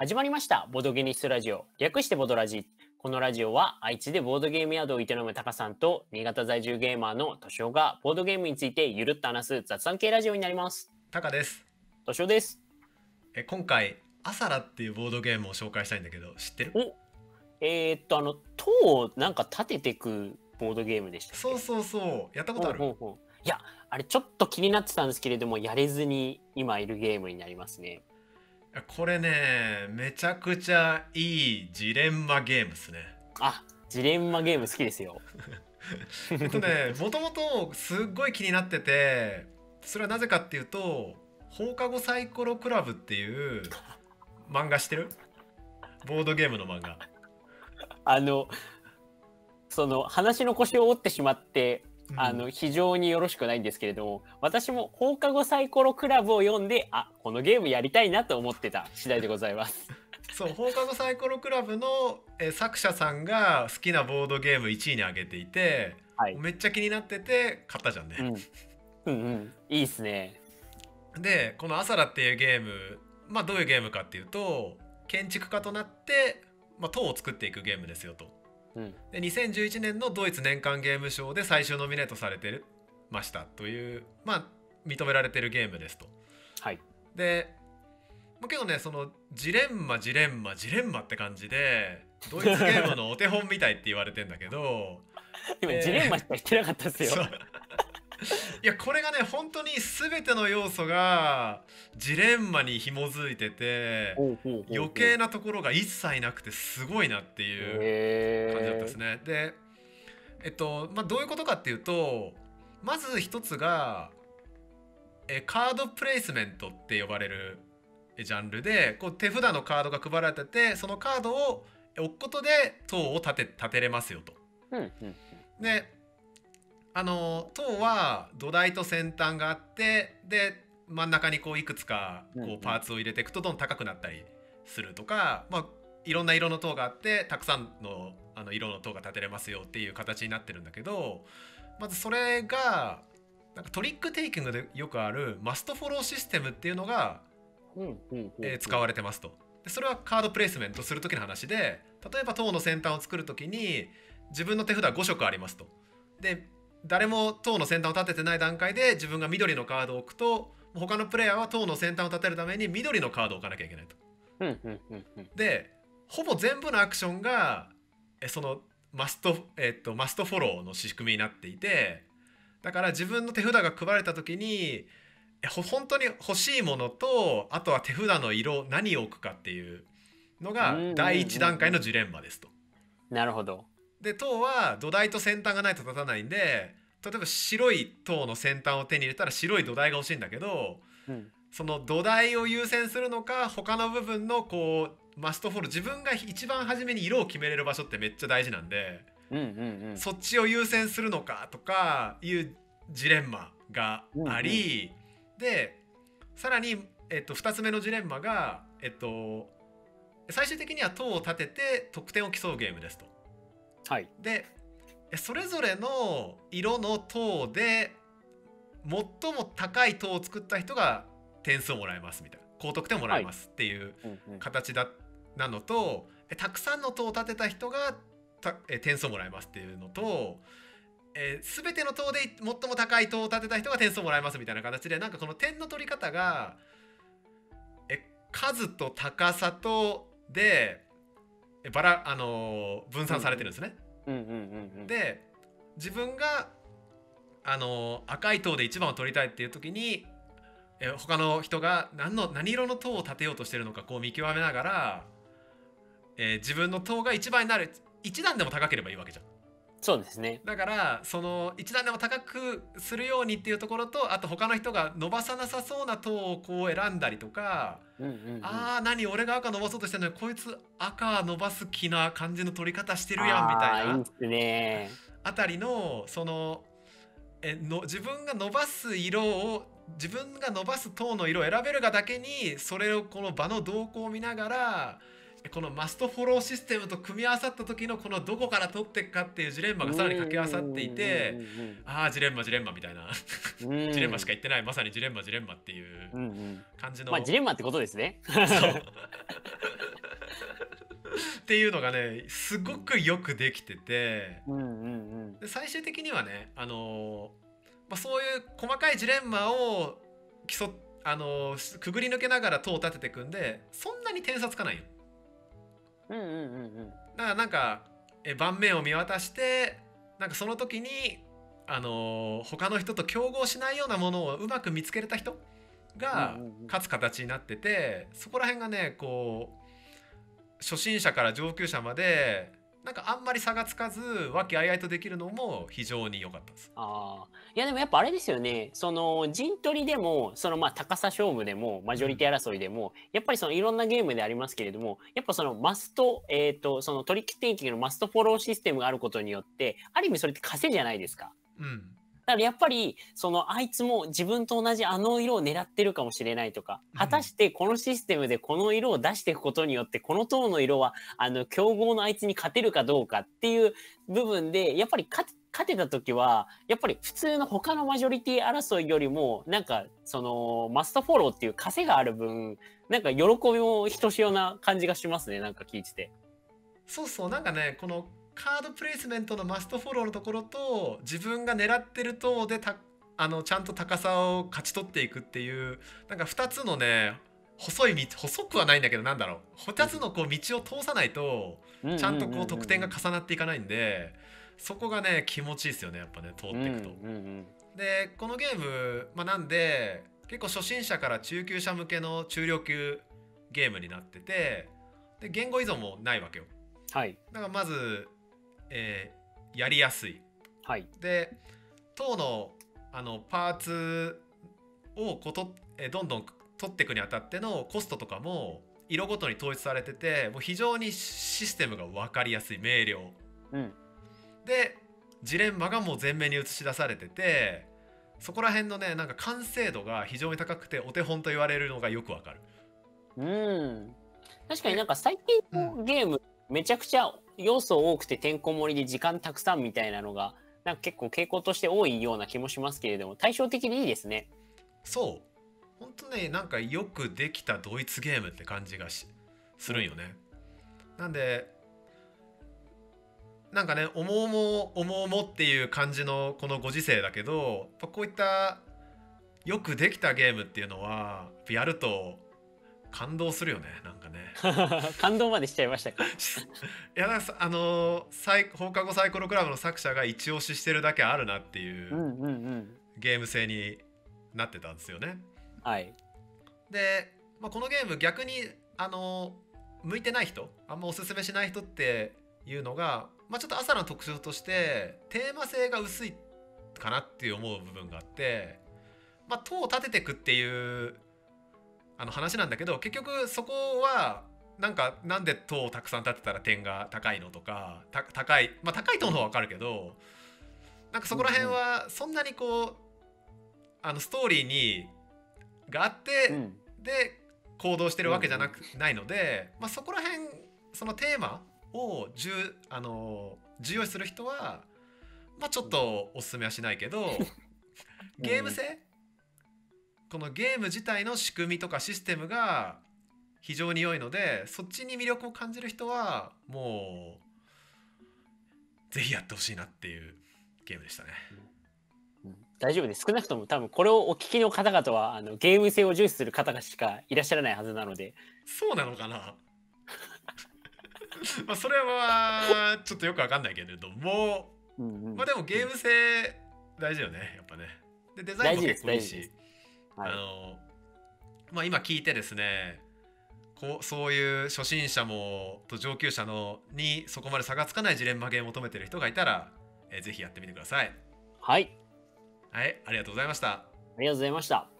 始まりました。ボードゲニストラジオ。略してボドラジ。このラジオは愛知でボードゲーム宿を営むタカさんと新潟在住ゲーマーのトシオがボードゲームについてゆるっと話す雑談系ラジオになります。タカです。トシオです。え今回アサラっていうボードゲームを紹介したいんだけど知ってる？おえー、っとあの塔をなんか立ててくボードゲームでしたそうそうそう。やったことある？ほうほうほう。いやあれちょっと気になってたんですけれどもやれずに今いるゲームになりますねこれねめちゃくちゃいいジレンマゲームっすね。あジレンマゲーム好きですよ。えっとねもともとすっごい気になっててそれはなぜかっていうと放課後サイコロクラブっていう漫画知ってる？ボードゲームの漫画。あのその話の腰を折ってしまってうんあの非常によろしくないんですけれども私も放課後サイコロクラブを読んであこのゲームやりたいなと思ってた次第でございます。そう放課後サイコロクラブのえ作者さんが好きなボードゲーム1位に挙げていて、はいめっちゃ気になってて買ったじゃんね、うん、うんうんいいっすね。でこの「アサラ」っていうゲームまあどういうゲームかっていうと建築家となって、まあ、塔を作っていくゲームですよと。うんで2011年のドイツ年間ゲーム賞で最終ノミネートされてましたというまあ認められてるゲームですと。はい。でまあけどねそのジレンマジレンマジレンマって感じでドイツゲームのお手本みたいって言われてんだけど 今、えージレンマしか言ってなかったですよ。いやこれがね本当に全ての要素がジレンマに紐づいてて余計なところが一切なくてすごいなっていうへ感じだったですね。でえっとまあどういうことかっていうとまず一つがえカードプレイスメントって呼ばれるえジャンルでこう手札のカードが配られててそのカードを置くことで塔を立て立てれますよと。であの塔は土台と先端があってで真ん中にこういくつかこうんパーツを入れていくとどんどん高くなったりするとか、まあ、いろんな色の塔があってたくさんのあの色の塔が立てれますよっていう形になってるんだけどまずそれがなんかトリックテイキングでよくあるマストフォローシステムっていうのが、えー使われてますと。でそれはカードプレイスメントする時の話で例えば塔の先端を作る時に自分の手札5色ありますと。で誰も塔の先端を立ててない段階で自分が緑のカードを置くと他のプレイヤーは塔の先端を立てるために緑のカードを置かなきゃいけないと。うんうんうんうんでほぼ全部のアクションがえそのマスト,、えっとマストフォローの仕組みになっていてだから自分の手札が配られた時に本当に欲しいものとあとは手札の色何を置くかっていうのが第一段階のジレンマですと。なるほど。で塔は土台と先端がないと立たないんで例えば白い塔の先端を手に入れたら白い土台が欲しいんだけどうん。その土台を優先するのか他の部分のこうマストフォロー自分が一番初めに色を決めれる場所ってめっちゃ大事なんで、うんうんうん。そっちを優先するのかとかいうジレンマがあり、でさらに、えっと、2つ目のジレンマが、えっと、最終的には塔を立てて得点を競うゲームですと。はい。でえそれぞれの色の塔で最も高い塔を作った人が点数をもらえますみたいな。高得点をもらえますっていううんうん形だ、なのとえたくさんの塔を立てた人がたえ点数をもらえますっていうのと、えー、全ての塔で最も高い塔を立てた人が点数をもらえますみたいな形でなんかこの点の取り方がえ数と高さとでえバラ、あのー分散されてるんですね。で自分があの赤い塔で1番を取りたいっていう時にえ他の人が何の何色の塔を立てようとしてるのかこう見極めながら、えー自分の塔が1番になる1段でも高ければいいわけじゃん。そうですね。だからその1段でも高くするようにっていうところとあと他の人が伸ばさなさそうな塔をこう選んだりとか、うんうんうんあー何俺が赤伸ばそうとしてるのにこいつ赤伸ばす気な感じの取り方してるやんみたいなあーいいっすね。あたりのそのえの自分が伸ばす色を自分が伸ばす塔の色を選べるがだけにそれをこの場の動向を見ながらえこのマストフォローシステムと組み合わさった時のこのどこから取っていくかっていうジレンマがさらに掛け合わさっていてああジレンマジレンマみたいな。ジレンマしか言ってないまさにジレンマジレンマっていううんうん。感じの、まあジレンマってことですね。っていうのがねすごくよくできてて。うんうんうん。で最終的にはね、あのまあ、そういう細かいジレンマを競っあのくぐり抜けながら塔を立てていくんでそんなに点差つかないようんうんうんうん。だからなんかえ盤面を見渡してなんかその時にあの他の人と競合しないようなものをうまく見つけれた人が勝つ形になっててそこら辺がねこう初心者から上級者までなんかあんまり差がつかず和気あいあいとできるのも非常に良かったです。ああ。いやでもやっぱあれですよね。その陣取りでも、そのまあ高さ勝負でも、マジョリティ争いでも、やっぱりそのいろんなゲームでありますけれども、やっぱそのマスト、えっ、と、そのトリックテイキングのマストフォローシステムがあることによって、ある意味それって稼じゃないですか。うんだからやっぱりそのあいつも自分と同じあの色を狙ってるかもしれないとかうん果たしてこのシステムでこの色を出していくことによってこの塔の色はあの競合のあいつに勝てるかどうかっていう部分でやっぱり勝て勝てた時はやっぱり普通の他のマジョリティ争いよりもなんかそのマストフォローっていう枷がある分なんか喜びもひとしおな感じがしますねなんか聞いてて。そうそうなんかねこのカードプレイスメントのマストフォローのところと自分が狙ってる塔でたあのちゃんと高さを勝ち取っていくっていうなんか2つのね細い道細くはないんだけどなんだろう2つのこう道を通さないとちゃんとこう得点が重なっていかないんでそこがね気持ちいいですよねやっぱね通っていくと。でこのゲーム、まあ、なんで結構初心者から中級者向けの中量級ゲームになっててで言語依存もないわけよ。はいだからまず、えーやりやすい。はいで塔のあのパーツをこうと、えーどんどん取っていくにあたってのコストとかも色ごとに統一されててもう非常にシステムが分かりやすい明瞭。うんでジレンマがもう前面に映し出されててそこら辺のねなんか完成度が非常に高くてお手本と言われるのがよくわかる。うん。確かになんか最近のゲーム、めちゃくちゃ要素多くててんこ盛りで時間たくさんみたいなのが、なんか結構傾向として多いような気もしますけれども、対照的にいいですね。そう本当ねなんかよくできたドイツゲームって感じがしするんよね。なんでなんかね重々重々っていう感じのこのご時世だけどこういったよくできたゲームっていうのはやると感動するよねなんかね。感動までしちゃいましたか？いやあのー放課後サイコロクラブの作者が一押ししてるだけあるなっていう。ゲーム性になってたんですよね。はい。で、まあ、このゲーム逆にあの向いてない人あんまおすすめしない人っていうのが、まあ、ちょっと朝の特徴としてテーマ性が薄いかなって思う部分があって、まあ、塔を立てていくっていうあの話なんだけど結局そこはなんかなんで塔をたくさん立てたら点が高いのとかた高いまあ高い塔の方は分かるけどなんかそこら辺はそんなにこうあのストーリーにがあって、うん。で行動してるわけじゃなく、ないので、まあ、そこら辺そのテーマを重あの重要視する人は、まあ、ちょっとおすすめはしないけど ゲーム性、このゲーム自体の仕組みとかシステムが非常に良いのでそっちに魅力を感じる人はもうぜひやってほしいなっていうゲームでしたね。うん。大丈夫です。少なくとも多分これをお聞きの方々はあのゲーム性を重視する方がしかいらっしゃらないはずなので、そうなのかな？まあそれはちょっとよくわかんないけれども。うんうん。まあでもゲーム性大事よねやっぱね。でデザインも結構いいしはい。あのまあ今聞いてですねこうそういう初心者もと上級者のにそこまで差がつかないジレンマゲームを求めてる人がいたら、えーぜひやってみてください。はい、はいありがとうございました。ありがとうございました。